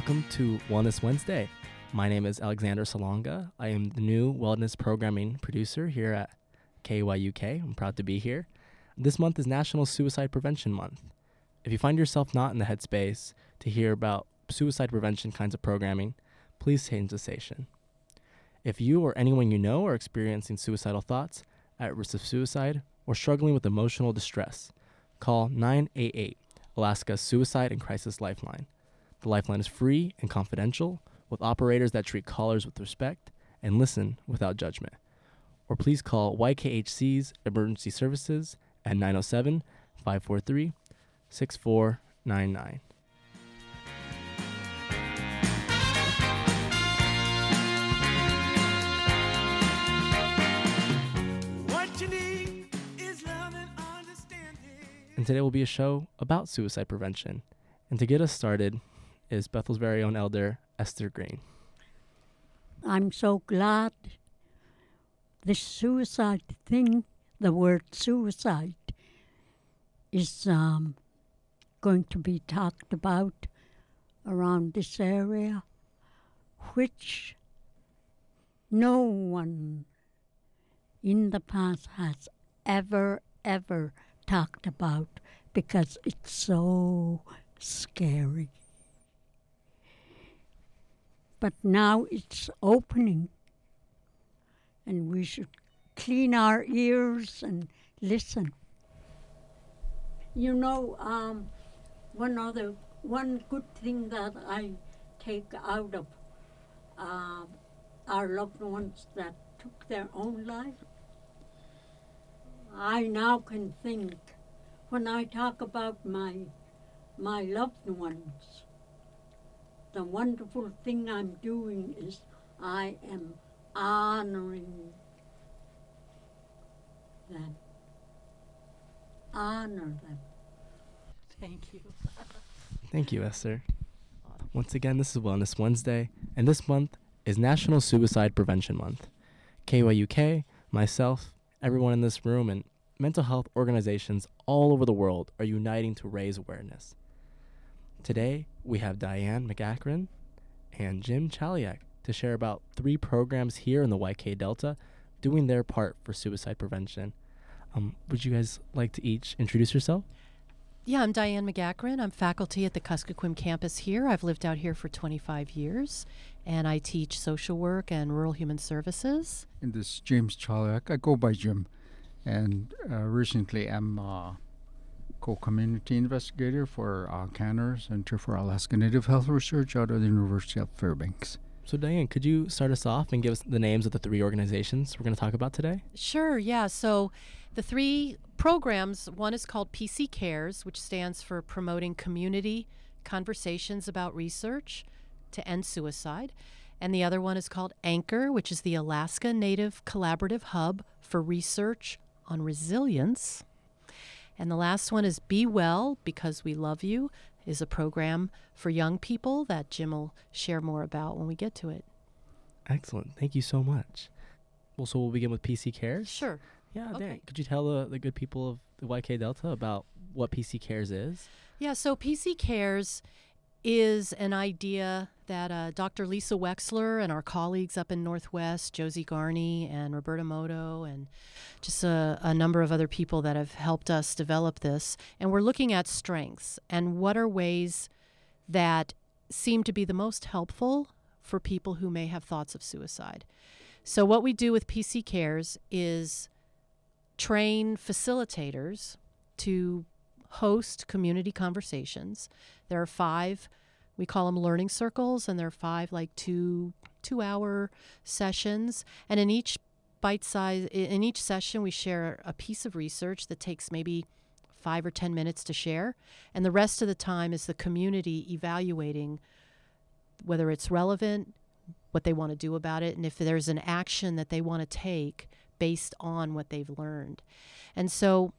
Welcome to Wellness Wednesday. My name is Alexander Salonga. I am the new wellness programming producer here at KYUK. I'm proud to be here. This month is National Suicide Prevention Month. If you find yourself not in the headspace to hear about suicide prevention kinds of programming, please change the station. If you or anyone you know are experiencing suicidal thoughts, at risk of suicide, or struggling with emotional distress, call 988, Alaska's Suicide and Crisis Lifeline. The lifeline is free and confidential, with operators that treat callers with respect and listen without judgment. Or please call YKHC's Emergency Services at 907 543 6499. What you need is love and understanding. And today will be a show about suicide prevention. And to get us started is Bethel's very own elder, Esther Green. I'm so glad this suicide thing, the word suicide, is um, going to be talked about around this area, which no one in the past has ever, ever talked about because it's so scary. But now it's opening, and we should clean our ears and listen. You know, um, one other, one good thing that I take out of uh, our loved ones that took their own life, I now can think when I talk about my my loved ones the wonderful thing I'm doing is I am honoring them. Honor them. Thank you. Thank you, Esther. Once again, this is Wellness Wednesday, and this month is National Suicide Prevention Month. KYUK, myself, everyone in this room, and mental health organizations all over the world are uniting to raise awareness. Today, we have Diane McEachern and Jim Chaliak to share about three programs here in the YK Delta doing their part for suicide prevention. Um, would you guys like to each introduce yourself? Yeah, I'm Diane McEachern. I'm faculty at the Kuskokwim campus here. I've lived out here for 25 years, and I teach social work and rural human services. And this is James Chaliak. I go by Jim, and uh, recently I'm uh, co-community investigator for uh, CANHR Center for Alaska Native Health Research out of the University of Fairbanks. So, Diane, could you start us off and give us the names of the three organizations we're going to talk about today? Sure, yeah. So the three programs one is called PC Cares, which stands for Promoting Community Conversations About Research to End Suicide. And the other one is called Anchor, which is the Alaska Native Collaborative Hub for Research on Resilience. And the last one is Be Well Because We Love You, is a program for young people that Jim will share more about when we get to it. Excellent. Thank you so much. Well, so we'll begin with PC Cares. Sure. Yeah, Okay. Dan, could you tell the, the good people of the YK Delta about what PC Cares is? Yeah, so PC Cares is an idea that uh, Dr. Lisa Wexler and our colleagues up in Northwest, Josie Garnie and Roberta Moto, and just a, a number of other people that have helped us develop this. And we're looking at strengths and what are ways that seem to be the most helpful for people who may have thoughts of suicide. So, what we do with PC Cares is train facilitators to host community conversations. There are five, we call them learning circles, and there are five like two two hour sessions. And in each bite size, in each session, we share a piece of research that takes maybe five or ten minutes to share, and the rest of the time is the community evaluating whether it's relevant, what they want to do about it, and if there's an action that they want to take based on what they've learned. And so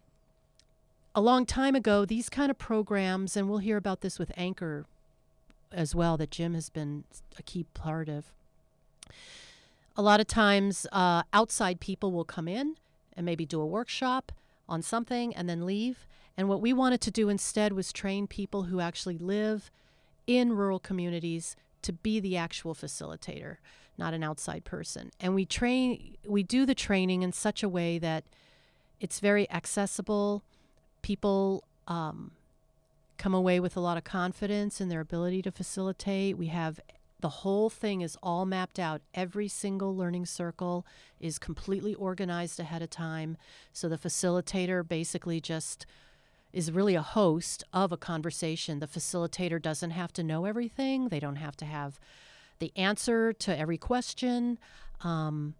a long time ago, these kind of programs, and we'll hear about this with Anchor as well, that Jim has been a key part of. A lot of times, uh, outside people will come in and maybe do a workshop on something and then leave. And what we wanted to do instead was train people who actually live in rural communities to be the actual facilitator, not an outside person. And we train we do the training in such a way that it's very accessible. People um, come away with a lot of confidence in their ability to facilitate. We have the whole thing is all mapped out. Every single learning circle is completely organized ahead of time. So the facilitator basically just is really a host of a conversation. The facilitator doesn't have to know everything, they don't have to have the answer to every question. Um,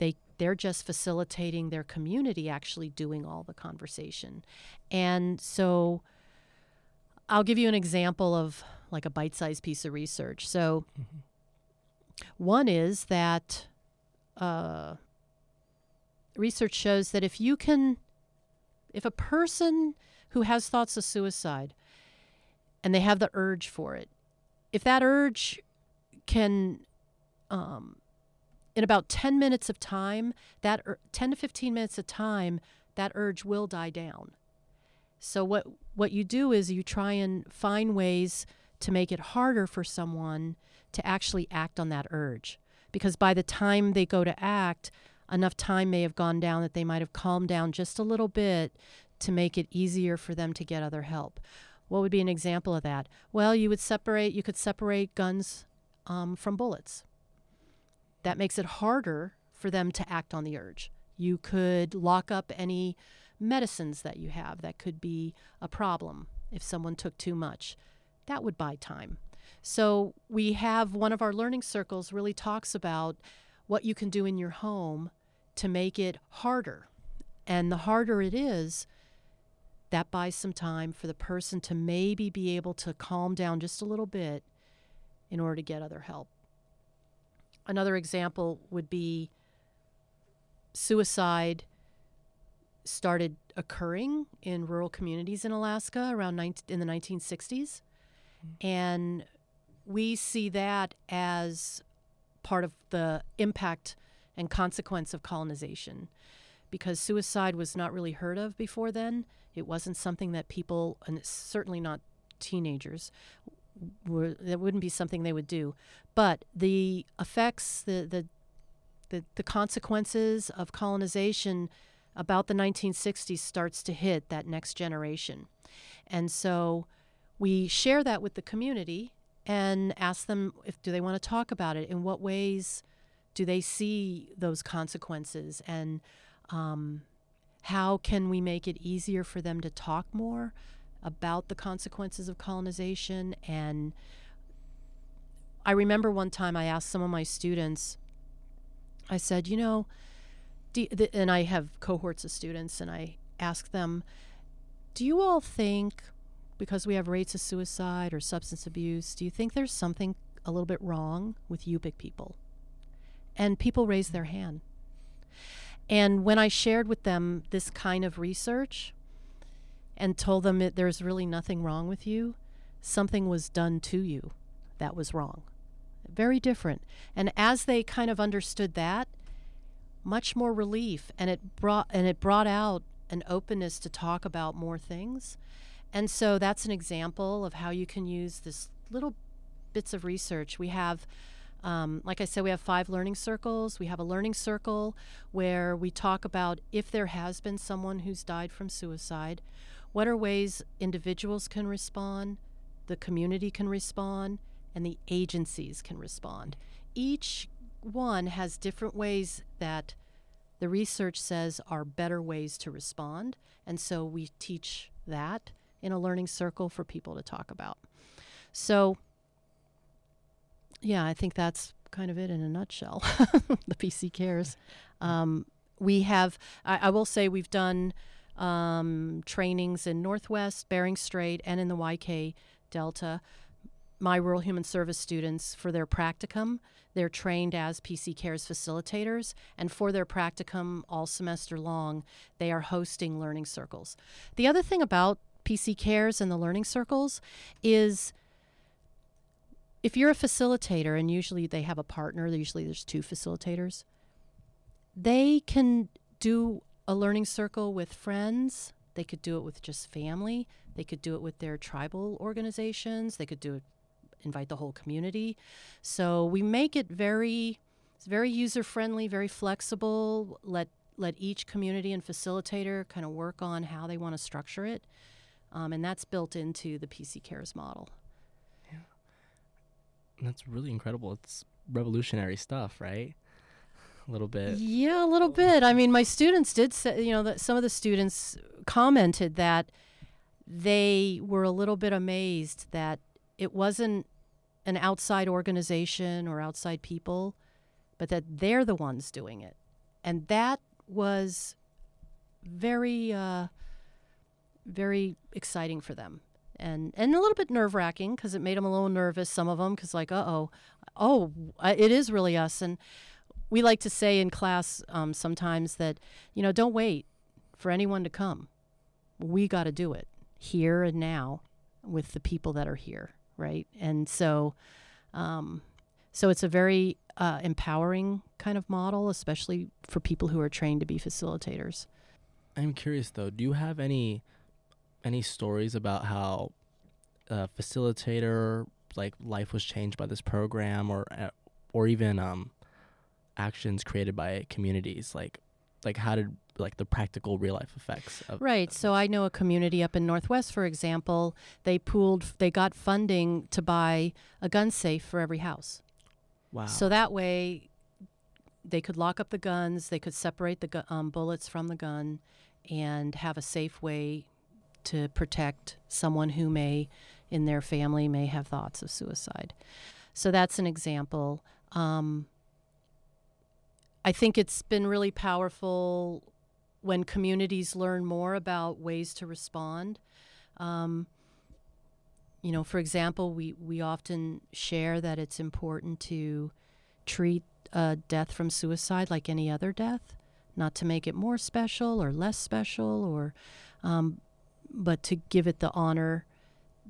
they, they're just facilitating their community actually doing all the conversation. And so I'll give you an example of like a bite sized piece of research. So, one is that uh, research shows that if you can, if a person who has thoughts of suicide and they have the urge for it, if that urge can, um, in about 10 minutes of time, that ur- 10 to 15 minutes of time, that urge will die down. So what what you do is you try and find ways to make it harder for someone to actually act on that urge. Because by the time they go to act, enough time may have gone down that they might have calmed down just a little bit to make it easier for them to get other help. What would be an example of that? Well, you would separate, you could separate guns um, from bullets. That makes it harder for them to act on the urge. You could lock up any medicines that you have that could be a problem if someone took too much that would buy time. So we have one of our learning circles really talks about what you can do in your home to make it harder. And the harder it is, that buys some time for the person to maybe be able to calm down just a little bit in order to get other help. Another example would be suicide started occurring in rural communities in Alaska around 19, in the 1960s. And we see that as part of the impact and consequence of colonization because suicide was not really heard of before then. It wasn't something that people, and certainly not teenagers, were, that wouldn't be something they would do. But the effects, the, the, the, the consequences of colonization about the 1960s starts to hit that next generation. And so we share that with the community and ask them if do they want to talk about it in what ways do they see those consequences and um, how can we make it easier for them to talk more about the consequences of colonization and i remember one time i asked some of my students i said you know and i have cohorts of students and i asked them do you all think because we have rates of suicide or substance abuse, do you think there's something a little bit wrong with Yupik people? And people raised their hand. And when I shared with them this kind of research and told them that there's really nothing wrong with you, something was done to you that was wrong. Very different. And as they kind of understood that, much more relief and it brought and it brought out an openness to talk about more things and so that's an example of how you can use this little bits of research. We have, um, like I said, we have five learning circles. We have a learning circle where we talk about if there has been someone who's died from suicide, what are ways individuals can respond, the community can respond, and the agencies can respond. Each one has different ways that the research says are better ways to respond. And so we teach that in a learning circle for people to talk about. So, yeah, I think that's kind of it in a nutshell. the PC cares. Um, we have, I, I, will say, we've done um, trainings in Northwest, Bering Strait, and in the YK Delta. My rural human service students, for their practicum, they're trained as PC Cares facilitators, and for their practicum all semester long, they are hosting learning circles. The other thing about PC Cares and the learning circles is if you're a facilitator, and usually they have a partner, usually there's two facilitators, they can do a learning circle with friends. They could do it with just family. They could do it with their tribal organizations. They could do it invite the whole community. So we make it very very user friendly, very flexible. Let let each community and facilitator kind of work on how they want to structure it, um, and that's built into the PC Cares model. Yeah, that's really incredible. It's revolutionary stuff, right? A little bit. Yeah, a little bit. I mean, my students did say, you know, that some of the students commented that they were a little bit amazed that it wasn't an outside organization or outside people, but that they're the ones doing it. And that was very, uh, very exciting for them. And, and a little bit nerve wracking because it made them a little nervous, some of them, because, like, uh oh, oh, it is really us. And we like to say in class um, sometimes that, you know, don't wait for anyone to come. We got to do it here and now with the people that are here, right? And so, um, so it's a very uh, empowering kind of model, especially for people who are trained to be facilitators. I'm curious though. Do you have any any stories about how a facilitator like life was changed by this program, or uh, or even um, actions created by communities? Like like how did like the practical real life effects of Right. So I know a community up in Northwest, for example, they pooled, they got funding to buy a gun safe for every house. wow So that way, they could lock up the guns, they could separate the gu- um, bullets from the gun, and have a safe way to protect someone who may, in their family, may have thoughts of suicide. So that's an example. Um, I think it's been really powerful when communities learn more about ways to respond. Um, you know, for example, we, we often share that it's important to treat a death from suicide like any other death, not to make it more special or less special, or um, but to give it the honor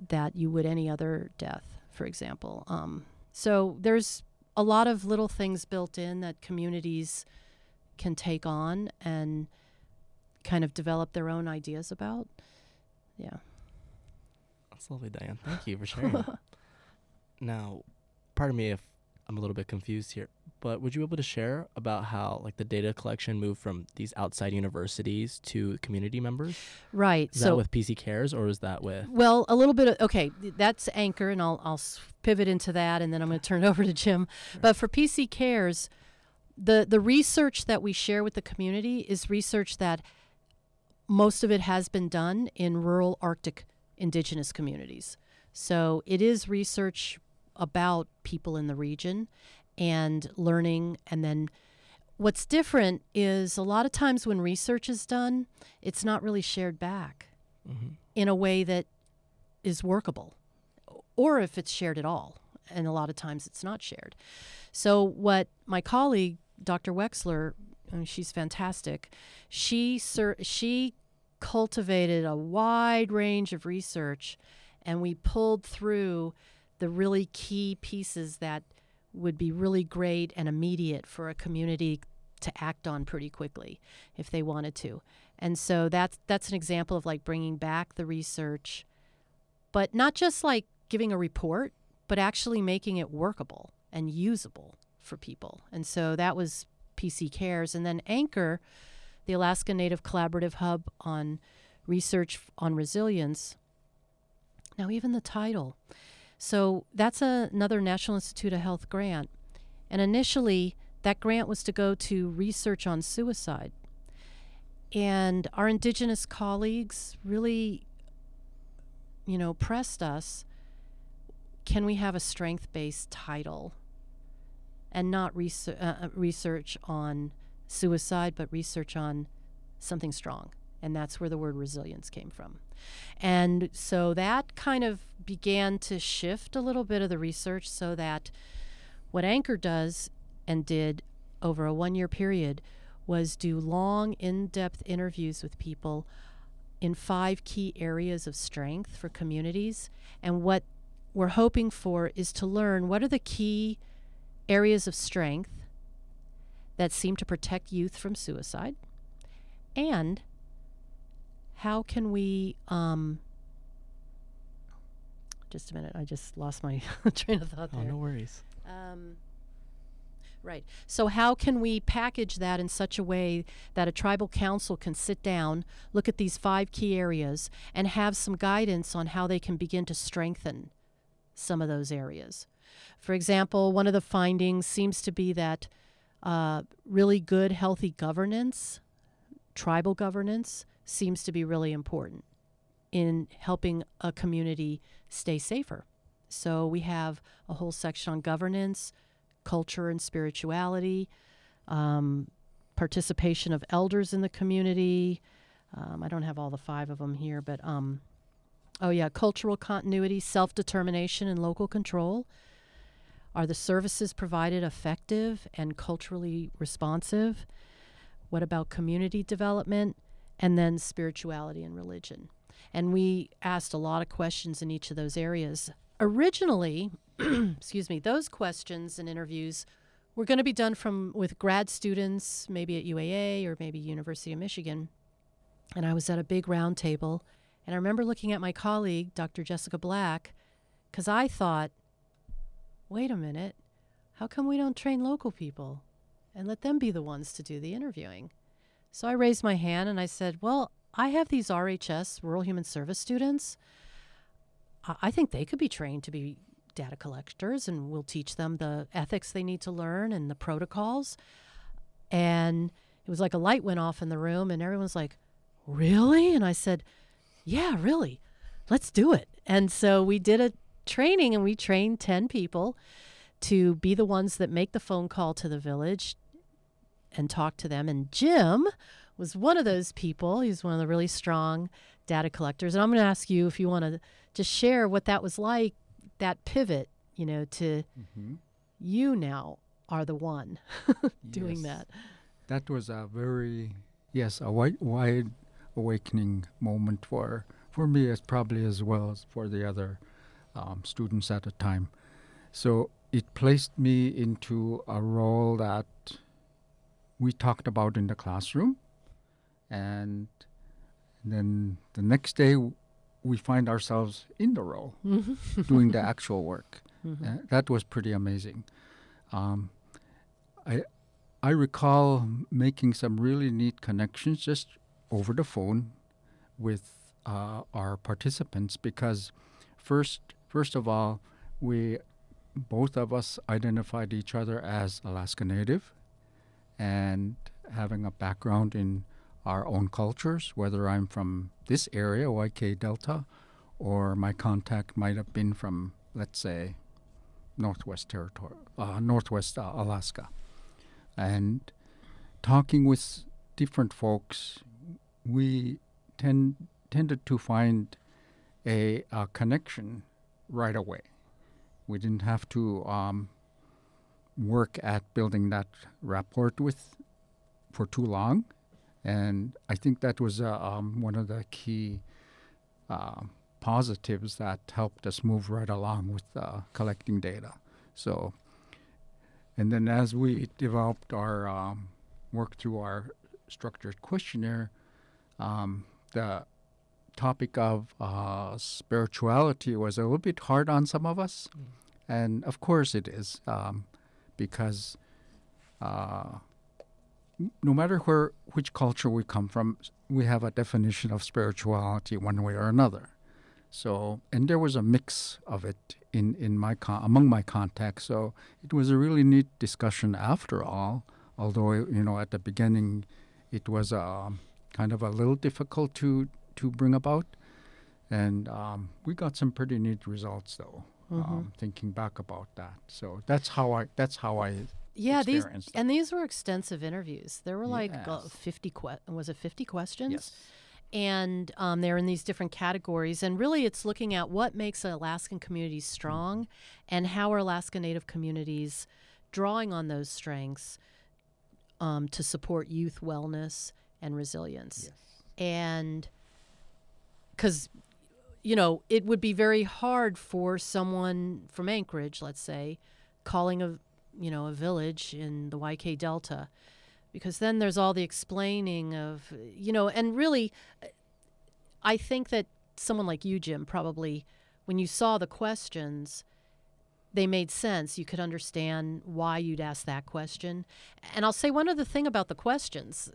that you would any other death, for example. Um, so there's a lot of little things built in that communities can take on and kind of develop their own ideas about. Yeah. That's lovely, Diane. Thank you for sharing. now, pardon me if I'm a little bit confused here, but would you be able to share about how like the data collection moved from these outside universities to community members? Right. Is so that with PC Cares or is that with Well, a little bit of okay. That's anchor, and I'll I'll pivot into that, and then I'm going to turn it over to Jim. But for PC Cares, the the research that we share with the community is research that most of it has been done in rural Arctic indigenous communities. So it is research about people in the region and learning, and then. What's different is a lot of times when research is done, it's not really shared back Mhm. in a way that is workable, or if it's shared at all. And a lot of times it's not shared. So, what my colleague, Dr. Wexler, she's fantastic, she, sur- she cultivated a wide range of research, and we pulled through the really key pieces that would be really great and immediate for a community to act on pretty quickly if they wanted to. And so that's that's an example of like bringing back the research, but not just like giving a report, but actually making it workable and usable for people. And so that was PC Cares, and then Anchor, the Alaska Native Collaborative Hub on research on resilience. Now even the title. So that's a, another National Institute of Health grant. And initially, that grant was to go to research on suicide. And our Indigenous colleagues really, you know, pressed us can we have a strength based title and not research, uh, uh, research on suicide, but research on something strong? And that's where the word resilience came from. And so that kind of began to shift a little bit of the research so that what Anchor does and did over a one year period was do long, in depth interviews with people in five key areas of strength for communities. And what we're hoping for is to learn what are the key areas of strength that seem to protect youth from suicide and how can we um, just a minute. I just lost my train of thought there. Oh, no worries. Um, right. So, how can we package that in such a way that a tribal council can sit down, look at these five key areas, and have some guidance on how they can begin to strengthen some of those areas? For example, one of the findings seems to be that uh, really good, healthy governance, tribal governance, seems to be really important in helping a community stay safer. So we have a whole section on governance, culture and spirituality, um, participation of elders in the community. Um, I don't have all the five of them here, but um, oh yeah, cultural continuity, self determination, and local control. Are the services provided effective and culturally responsive? What about community development? And then spirituality and religion. And we asked a lot of questions in each of those areas. Originally, excuse me, those questions and interviews were going to be done from with grad students, maybe at UAA or maybe University of Michigan. And I was at a big round table, and I remember looking at my colleague, Dr. Jessica Black, because I thought, wait a minute, how come we don't train local people and let them be the ones to do the interviewing? So I raised my hand and I said, well, I have these RHS, Rural Human Service students. I- think they could be trained to be data collectors, and we'll teach them the ethics they need to learn and the protocols. And it was like a light went off in the room, and everyone's like, Really? And I said, Yeah, really. Let's do it. And so we did a training, and we trained 10 people to be the ones that make the phone call to the village and talk to them. And Jim was one of those people. He's one of the really strong data collectors. And I'm going to ask you if you want to just share what that was like, that pivot, you know, to Mm-hmm. you now are the one doing that. That was a very yes, a wide, wide awakening moment for for me as probably as well as for the other um, students at the time. So it placed me into a role that we talked about in the classroom, and then the next day we find ourselves in the role doing the actual work. Uh, that was pretty amazing. Um, I I recall making some really neat connections just over the phone with uh, our participants because first first of all we both of us identified each other as Alaska Native and having a background in our own cultures, whether I'm from this area, YK Delta, or my contact might have been from, let's say, Northwest Territory, uh, Northwest uh, Alaska, and talking with different folks, we tend tended to find a, a connection right away. We didn't have to um, work at building that rapport with for too long, and I think that was uh, um, one of the key uh, positives that helped us move right along with uh, collecting data. So, and then as we developed our um, work through our structured questionnaire, um, the topic of uh, spirituality was a little bit hard on some of us, and of course it is um, because uh, no matter where which culture we come from, we have a definition of spirituality one way or another. So, and there was a mix of it in in my con- among my contacts. So it was a really neat discussion after all. Although you know at the beginning, it was um, kind of a little difficult to to bring about, and um, we got some pretty neat results though. Um, thinking back about that, so that's how I that's how I Yeah, these experienced and these were extensive interviews. There were like uh, Yes. fifty que- was it fifty questions? yes and um, they're in these different categories. And really, it's looking at what makes Alaskan communities strong and how are Alaska Native communities drawing on those strengths um, to support youth wellness and resilience. And because, you know, it would be very hard for someone from Anchorage, let's say, calling a you know a village in the YK Delta because then there's all the explaining of you know and really i think that someone like you jim probably when you saw the questions, they made sense. You could understand why you'd ask that question. And I'll say one other thing about the questions.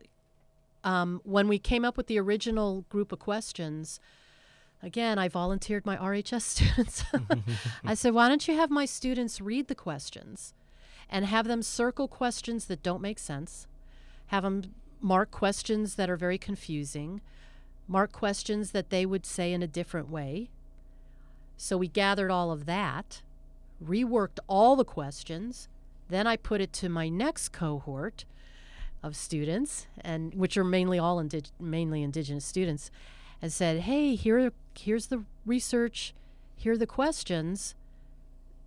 Um, when we came up with the original group of questions, again, I volunteered my RHS students. I said, why don't you have my students read the questions and have them circle questions that don't make sense, have them mark questions that are very confusing, mark questions that they would say in a different way. So we gathered all of that, reworked all the questions. Then I put it to my next cohort of students, and which are mainly all indig- mainly indigenous students, and said, "Hey, here here's the research, here are the questions.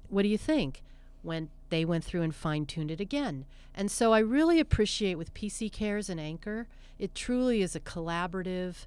What do you think?" When they went through and fine tuned it again. And so I really appreciate with PC Cares and Anchor, it truly is a collaborative,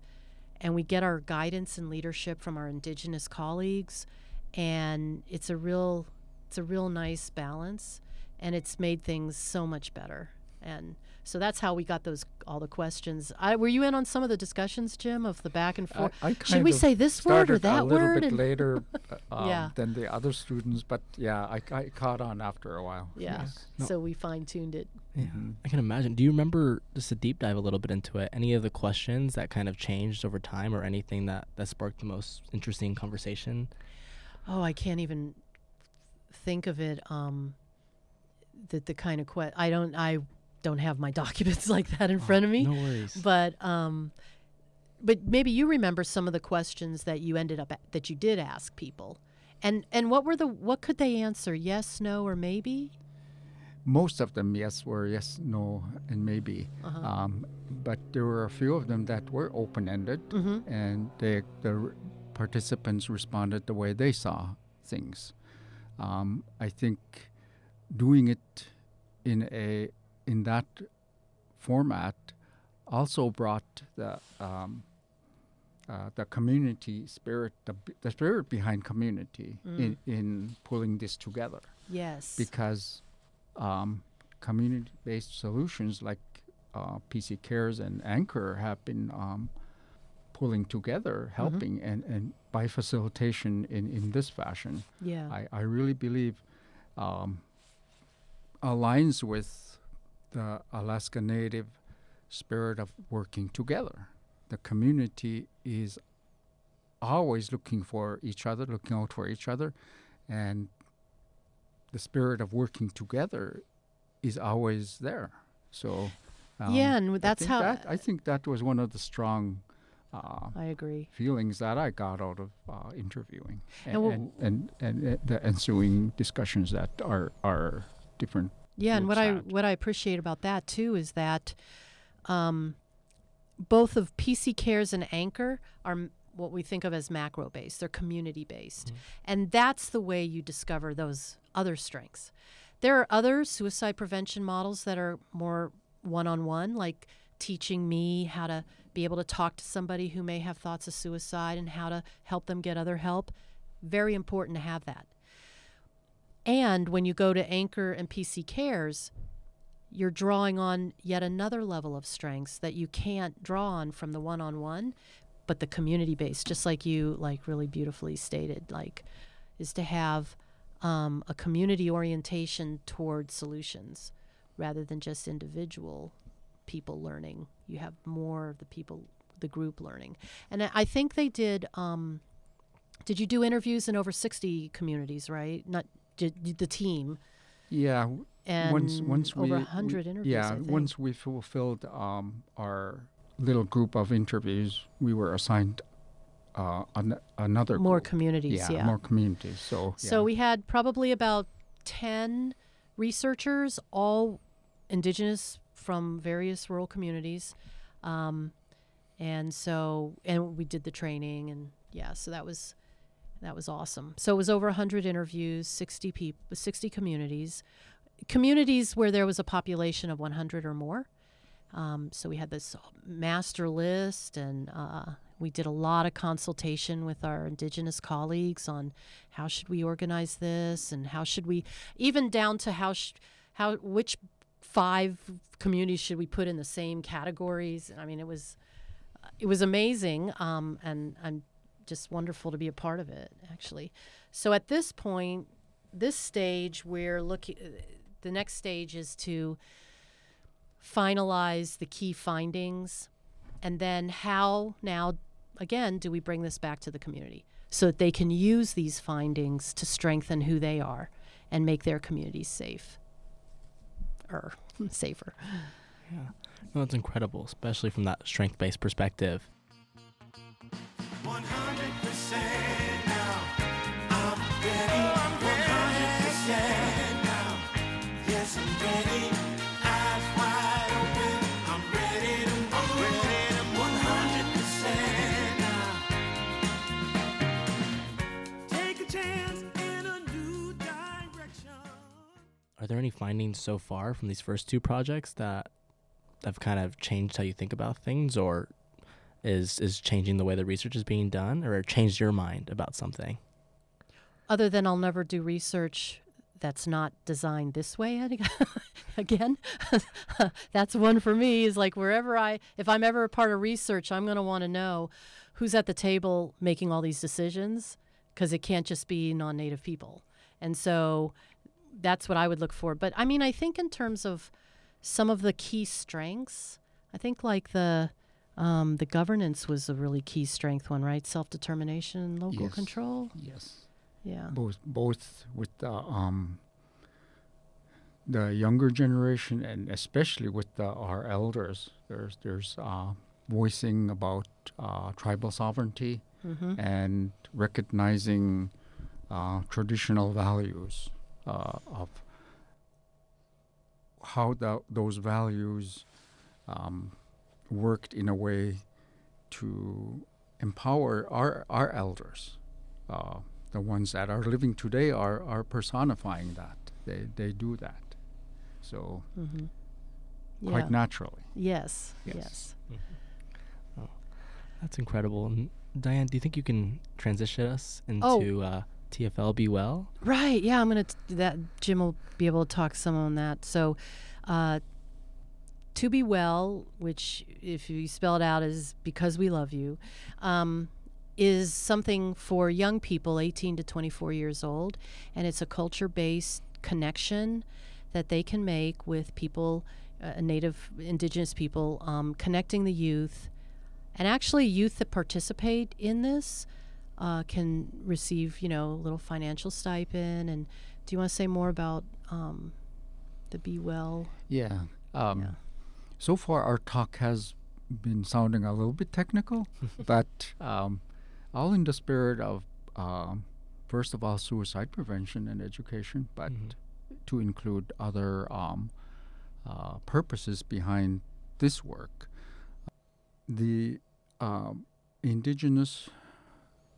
and we get our guidance and leadership from our Indigenous colleagues, and it's a real, it's a real nice balance, and it's made things so much better. And so that's how we got those all the questions. I, were you in on some of the discussions, Jim, of the back and forth? I, I Should we of say this word or started that a little word? bit later uh, um, Yeah. than the other students, but yeah, I, I caught on after a while. yeah. Yes. No. So we fine tuned it. Yeah, Mhm. I can imagine. Do you remember just to deep dive a little bit into it? Any of the questions that kind of changed over time, or anything that that sparked the most interesting conversation? Oh, I can't even think of it. Um, that the kind of que- I don't I don't have my documents like that in front of me. No worries. But um, but maybe you remember some of the questions that you ended up a- that you did ask people, and and what were the what could they answer? Yes, no, or maybe. Most of them, yes, were yes, no, and maybe. Uh-huh. Um, but there were a few of them that were open ended, Mm-hmm. and they, the participants responded the way they saw things. Um, I think doing it in a in that format also brought the um, uh, the community spirit, the, the spirit behind community in, in pulling this together Yes. because um, community-based solutions like uh, PC Cares and Anchor have been um, pulling together, helping, and, and by facilitation in, in this fashion, yeah. I, I really believe um, aligns with the Alaska Native spirit of working together. The community is always looking for each other, looking out for each other, and the spirit of working together is always there. So, um, yeah, and I that's think how that, I think that was one of the strong uh, I agree. feelings that I got out of uh, interviewing And and, and, and, and, the ensuing discussions that are are different. Yeah, and what I what I appreciate about that too is that um, both of PC Cares and Anchor are m- what we think of as macro based. They're community based, and that's the way you discover those other strengths. There are other suicide prevention models that are more one on one, like teaching me how to be able to talk to somebody who may have thoughts of suicide and how to help them get other help. Very important to have that. And when you go to Anchor and PC Cares, you're drawing on yet another level of strengths that you can't draw on from the one-on-one, but the community base, just like you like really beautifully stated, like is to have um, a community orientation toward solutions rather than just individual people learning. You have more of the people, the group learning, and I- I think they did. Um, did you do interviews in over sixty communities? Right, not the team Yeah, and once once over a we- hundred interviews. Yeah, once we fulfilled um, our little group of interviews, we were assigned uh, an- another more group. communities. yeah, Yeah. more communities. So So we had probably about ten researchers, all indigenous from various rural communities, um, and so and we did the training and yeah, so that was that was awesome. So it was over hundred interviews, sixty people, sixty communities, communities where there was a population of one hundred or more. Um, so we had this master list, and uh, we did a lot of consultation with our indigenous colleagues on how should we organize this, and how should we, even down to how sh- how which five communities should we put in the same categories. I mean, it was it was amazing, um, and I'm just wonderful to be a part of it, actually. So at this point, this stage, we're looking. The next stage is to finalize the key findings, and then how now again do we bring this back to the community so that they can use these findings to strengthen who they are and make their communities safe or er, safer. Yeah. No, it's incredible, especially from that strength based perspective. Are there any findings so far from these first two projects that have kind of changed how you think about things or is is changing the way the research is being done or changed your mind about something? Other than I'll never do research that's not designed this way ag- again. that's one for me is like wherever I if I'm ever a part of research, I'm going to want to know who's at the table making all these decisions because it can't just be non-native people. And so that's what I would look for. But I mean, I think in terms of some of the key strengths, I think like the um, the governance was a really key strength one, right? Self determination, local Yes. control. Yes. Yeah. both both with the um the younger generation and especially with the, our elders there's there's uh, voicing about uh, tribal sovereignty Mm-hmm. and recognizing uh, traditional values uh, of how the, those values um, worked in a way to empower our, our elders. Uh, the ones that are living today are, are personifying that. They, they do that. So, Mm-hmm. quite Yeah. naturally. Yes. Yes. Yes. Oh, that's incredible. And Diane, do you think you can transition us Oh. into uh, TFL Be Well? Right. Yeah. I'm gonna t- that. Jim will be able to talk some on that. So, uh, to be well, which if you spell it out is because we love you, um, is something for young people, 18 to 24 years old, and it's a culture-based connection that they can make with people, uh, Native Indigenous people, um, connecting the youth, and actually youth that participate in this uh, can receive, you know, a little financial stipend. And do you want to say more about um, the Be Well? Yeah. Um, Yeah. So far, our talk has been sounding a little bit technical, but um, all in the spirit of, um, first of all, suicide prevention and education, but Mhm. to include other um, uh, purposes behind this work. The um, indigenous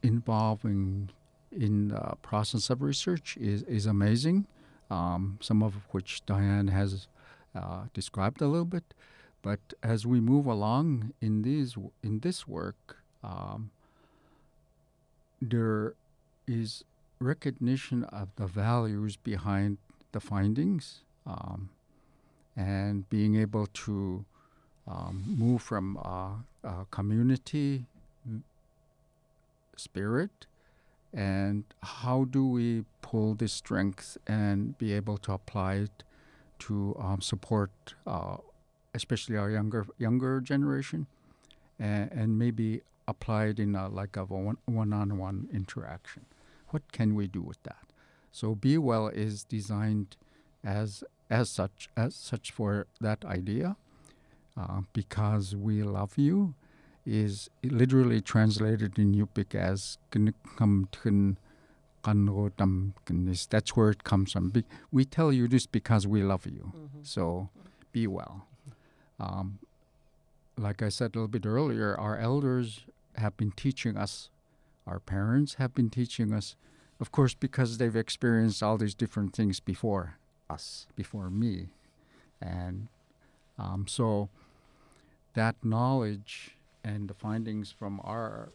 involving in the process of research is, is amazing, um, some of which Diane has uh, described a little bit. But as we move along in these in this work, um, there is recognition of the values behind the findings, um, and being able to um, move from uh, a community spirit and how do we pull this strength and be able to apply it to um, support uh, especially our younger younger generation and, and maybe apply it in a, like a one, one-on-one interaction what can we do with that so be well is designed as as such as such for that idea uh, because we love you is literally translated in Yupik as "Gnikam Tkin Kanro Tam Knis." That's where it comes from. Be- we tell you this because we love you. So be well. Um, like I said a little bit earlier, our elders have been teaching us, our parents have been teaching us, of course, because they've experienced all these different things before us, before me. And um, so that knowledge and the findings from our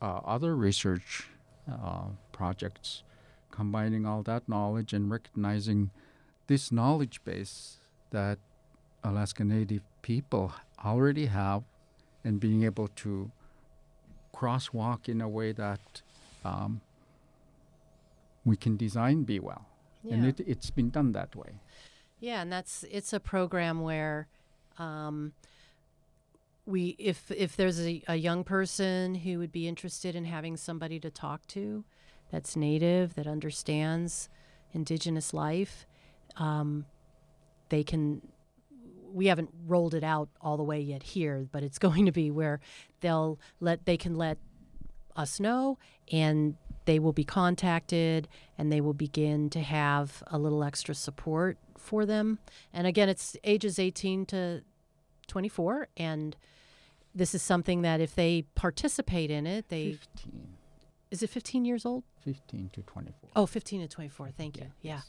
uh, other research uh, projects, combining all that knowledge and recognizing this knowledge base that Alaska Native people already have, and being able to crosswalk in a way that um, we can design Be Well. And it, it's been done that way. Yeah, and that's it's a program where um, we if if there's a, a young person who would be interested in having somebody to talk to that's native that understands indigenous life, um, they can. We haven't rolled it out all the way yet here, but it's going to be where they'll let they can let us know and they will be contacted and they will begin to have a little extra support for them. And again, it's ages 18 to 24 and this is something that if they participate in it, they 15, is it 15 years old? 15 to 24. Oh, 15 to 24. Thank you. Yeah.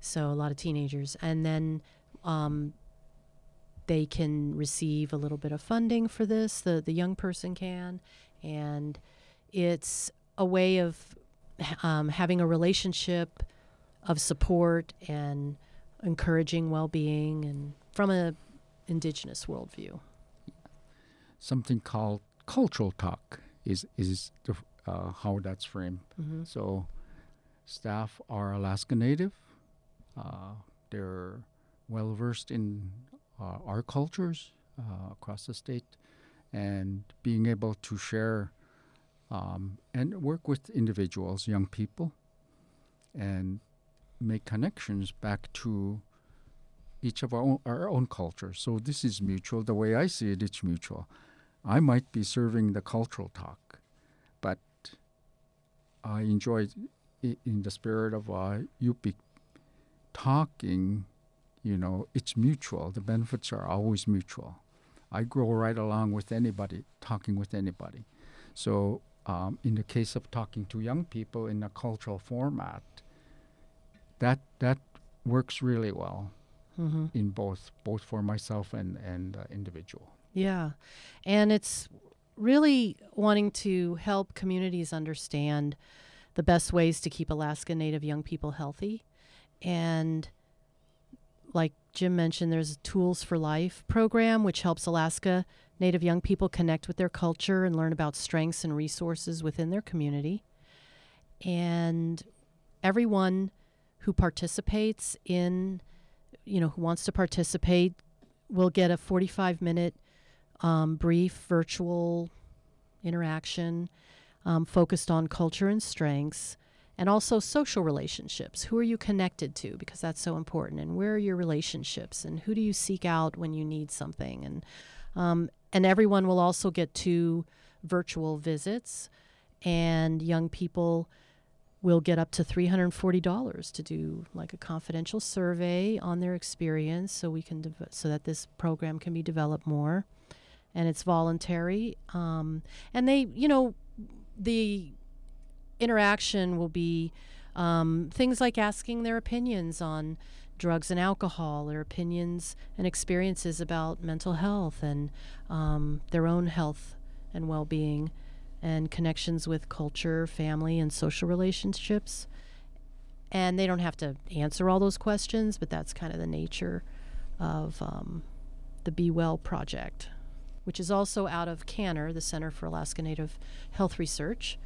So a lot of teenagers. And then um, they can receive a little bit of funding for this, the, the young person can. And it's a way of um, having a relationship of support and encouraging well-being and from a indigenous worldview. Something called cultural talk is, is the, uh, how that's framed. hmm So, staff are Alaska Native. Uh, they're well versed in uh, our cultures uh, across the state, and being able to share um, and work with individuals, young people, and make connections back to each of our own, our own cultures. So this is mutual. The way I see it, it's mutual. I might be serving the cultural talk, but I enjoy in the spirit of uh, you be talking, you know, it's mutual. The benefits are always mutual. I grow right along with anybody, talking with anybody. So, um, in the case of talking to young people in a cultural format, that that works really well hmm in both both for myself and and uh, individual. Yeah. And it's really wanting to help communities understand the best ways to keep Alaska Native young people healthy. And like Jim mentioned, there's a Tools for Life program, which helps Alaska Native young people connect with their culture and learn about strengths and resources within their community. And everyone who participates in, you know, who wants to participate will get a 45 minute um, brief virtual interaction um, focused on culture and strengths and also social relationships. Who are you connected to? Because that's so important. And where are your relationships? And who do you seek out when you need something? And um, and everyone will also get two virtual visits, and young people will get up to $340 to do like a confidential survey on their experience so we can dev- so that this program can be developed more and it's voluntary um, and they you know the interaction will be um, things like asking their opinions on drugs and alcohol their opinions and experiences about mental health and um, their own health and well-being and connections with culture, family, and social relationships. And they don't have to answer all those questions, but that's kind of the nature of um, the Be Well project, which is also out of CANHR, the Center for Alaska Native Health Research,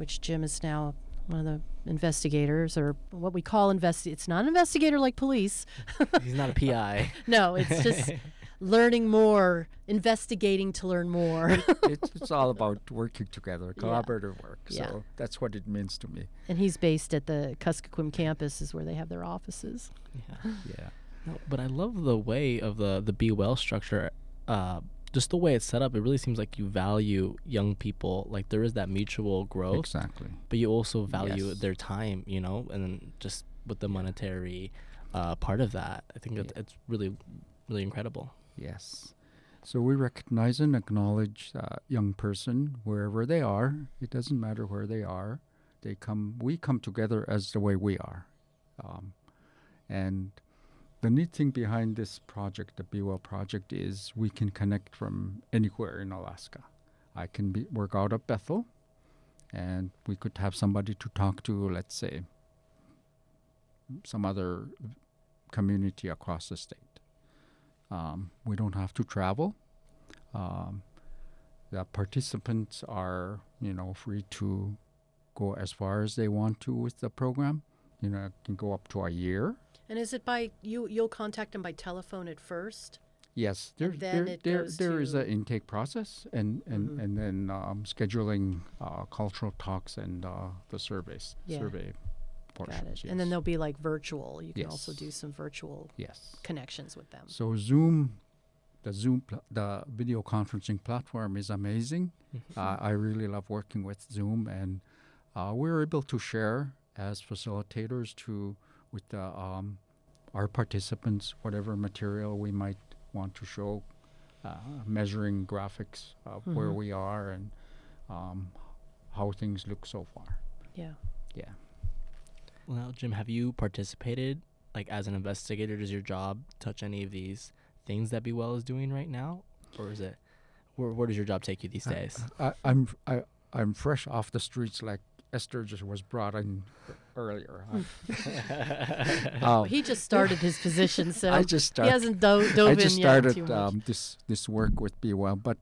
which Jim is now one of the investigators, or what we call investi. It's not an investigator like police. He's not a PI. no, it's just learning more, investigating to learn more. it's, it's all about working together, Yeah. collaborative work. Yeah. So that's what it means to me. and he's based at the Kuskokwim campus, is where they have their offices. Yeah. Yeah. No, but I love the way of the the Be Well structure. Uh, just the way it's set up, it really seems like you value young people. Like there is that mutual growth, Exactly. but you also value Yes. their time. You know, and then just with the monetary uh, part of that, I think that Yeah. it's really, really incredible. Yes. So we recognize and acknowledge uh, young person wherever they are. It doesn't matter where they are. They come. We come together as the way we are, um, and the neat thing behind this project, the Be Well project, is we can connect from anywhere in Alaska. I can be, work out of Bethel, and we could have somebody to talk to. Let's say some other community across the state. Um, we don't have to travel. Um, the participants are, you know, free to go as far as they want to with the program. You know, it can go up to a year. And is it by you? You'll contact them by telephone at first. Yes, there, then there, it there, goes there is to- an intake process, and and, Mhm. and then um, scheduling uh, cultural talks and uh, the surveys, Yeah. survey Got portions. it. And then yes. there'll be like virtual. You can also do some virtual yes. connections with them. So Zoom, the Zoom, pl- the video conferencing platform is amazing. uh, I really love working with Zoom, and uh, we're able to share as facilitators to with the um, our participants whatever material we might want to show, uh, measuring graphics of where Mhm. we are and um, how things look so far. Yeah. Yeah. Well, Jim, have you participated like as an investigator? Does your job touch any of these things that Be Well is doing right now, or is it where, where does your job take you these days? I, I'm I, I'm fresh off the streets like Esther just was brought in earlier. I- um, he just started his position, so I just he hasn't do- dove I in just yet started too much. um, this this work with Be Well, but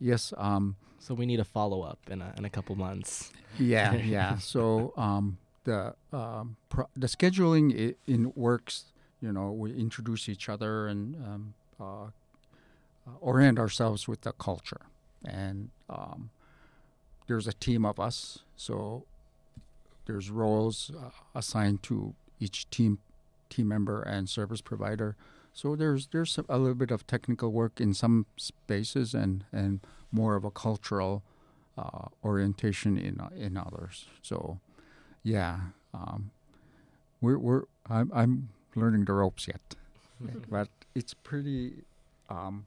yes, um, so we need a follow up in a in a couple months. yeah, yeah. So um, the um, pro- the scheduling i- in works. You know, we introduce each other and um, uh, uh, orient ourselves with the culture, and um, there's a team of us. So there's roles uh, assigned to each team team member and service provider. So there's there's a little bit of technical work in some spaces and and more of a cultural uh, orientation in in others. So yeah, um, we're we're I'm I'm learning the ropes yet, but it's pretty um,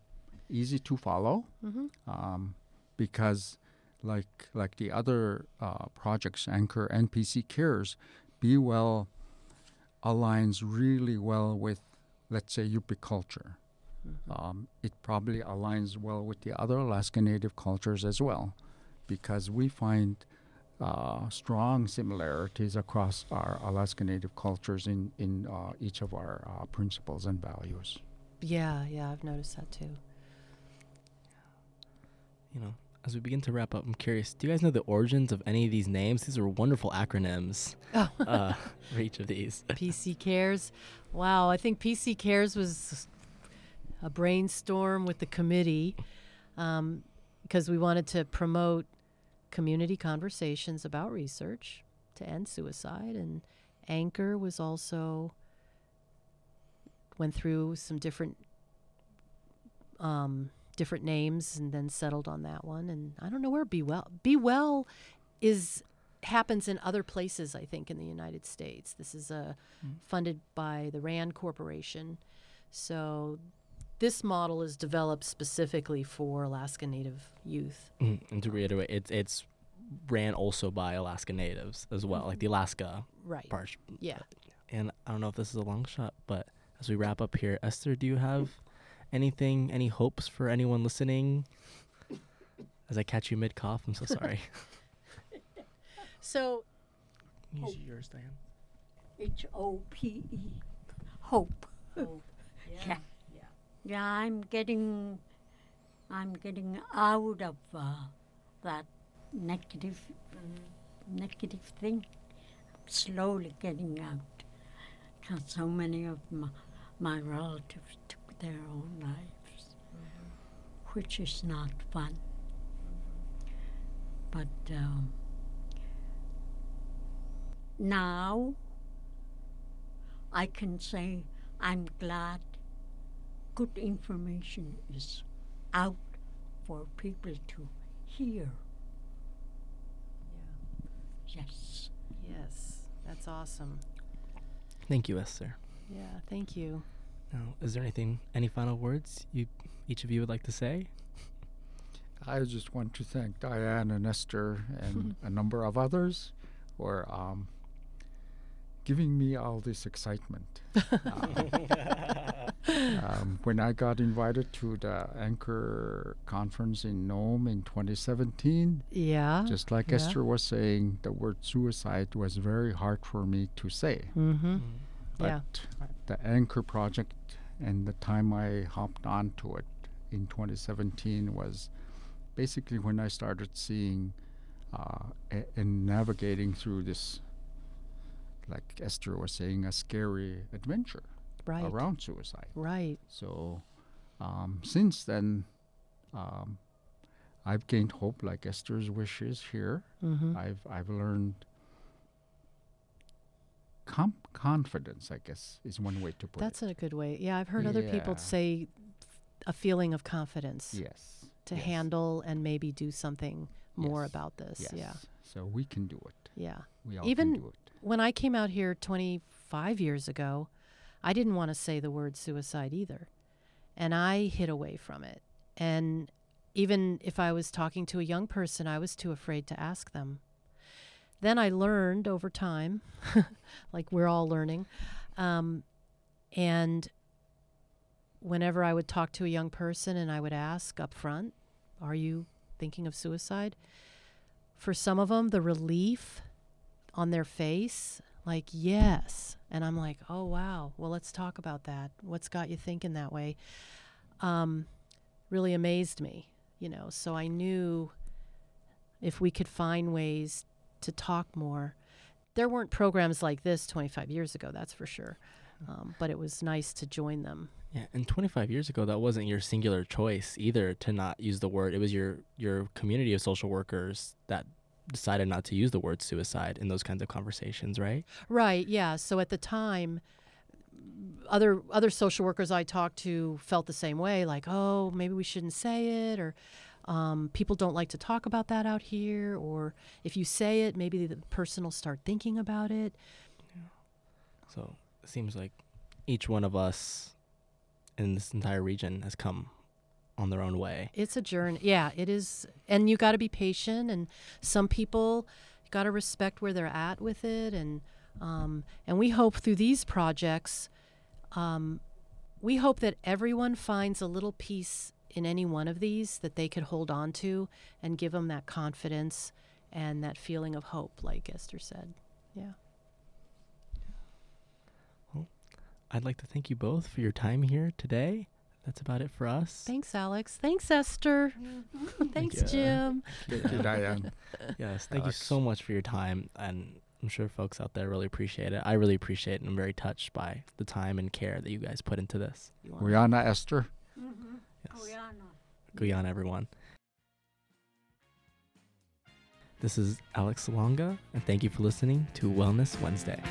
easy to follow hmm um, because like like the other uh, projects, Anchor and PC Cares, Be Well aligns really well with, let's say, Yup'ik culture. Um, it probably aligns well with the other Alaska Native cultures as well, because we find uh, strong similarities across our Alaska Native cultures in in uh, each of our uh, principles and values. Yeah, yeah, I've noticed that too. You know, as we begin to wrap up, I'm curious. Do you guys know the origins of any of these names? These are wonderful acronyms Oh, uh, for each of these. PC Cares. Wow, I think PC Cares was a brainstorm with the committee because we wanted to promote community conversations about research to end suicide. And Anchor was also went through some different um, different names and then settled on that one. And I don't know where Be Well. Be Well is happens in other places. I think in the United States. This is uh, funded by the Rand Corporation. So this model is developed specifically for Alaska Native youth. Mhm. And to reiterate, it's it's ran also by Alaska Natives as well, like the Alaska Right. part. Yeah. And I don't know if this is a long shot, but as we wrap up here, Esther, do you have anything, any hopes for anyone listening? As I catch you mid cough, I'm so sorry. So Use yours, Diane. H O P E. Hope. yeah. Yeah, yeah. I'm getting, I'm getting out of uh, that negative, negative thing. I'm Slowly getting out, because so many of my, my relatives took their own lives, which is not fun. But um, now I can say I'm glad good information is out for people to hear. Yeah. Yes. yes, that's awesome. Thank you, Esther. Yeah, thank you. Now, is there anything, any final words you each of you would like to say? I just want to thank Diane and Esther and a number of others for um, giving me all this excitement. um, when I got invited to the Anchor conference in Nome in 2017, Yeah. just like yeah. Esther was saying, the word suicide was very hard for me to say. Mm-hmm. But Yeah. the Anchor project and the time I hopped onto it in 2017 was basically when I started seeing uh, a- and navigating through this, like Esther was saying, a scary adventure Right. around suicide. Right. So um, since then, um, I've gained hope, like Esther's wishes here. Mm-hmm. I've I've learned com- confidence. I guess is one way to put That's it. That's a good way. Yeah, I've heard other people say a feeling of confidence yes. to yes, handle and maybe do something more Yes. about this. Yes. Yeah. So we can do it. Yeah. We all Even can do it. When I came out here 25 years ago, I didn't want to say the word suicide either. And I hid away from it. And even if I was talking to a young person, I was too afraid to ask them. Then I learned over time, like we're all learning. Um, and whenever I would talk to a young person and I would ask up front, Are you thinking of suicide? For some of them, the relief on their face, like, yes. And I'm like, oh, wow. Well, let's talk about that. What's got you thinking that way? Um, really amazed me, you know. So I knew if we could find ways to talk more. There weren't programs like this 25 years ago, that's for sure. Um, but it was nice to join them. Yeah, and 25 years ago, that wasn't your singular choice either to not use the word. It was your your community of social workers that decided not to use the word suicide in those kinds of conversations, right? Right. Yeah. So at the time, other other social workers I talked to felt the same way. Like, oh, maybe we shouldn't say it, or um, people don't like to talk about that out here, or if you say it, maybe the person will start thinking about it. So it seems like each one of us in this entire region has come on their own way. It's a journey. Yeah, it is, and you got to be patient. And some people got to respect where they're at with it, and um, and we hope through these projects, um, we hope that everyone finds a little piece in any one of these that they could hold on to and give them that confidence and that feeling of hope, like Esther said. Yeah. Well, I'd like to thank you both for your time here today. That's about it for us. Thanks, Alex. Thanks, Esther. Mm-hmm. Thanks, you. Jim. Thank you, Diane. Yes, thank Alex. you so much for your time, and I'm sure folks out there really appreciate it. I really appreciate it, and I'm very touched by the time and care that you guys put into this. You wanna- Rihanna Esther. Yes. Quyana. Quyana, everyone. This is Alex Salonga, and thank you for listening to Wellness Wednesday.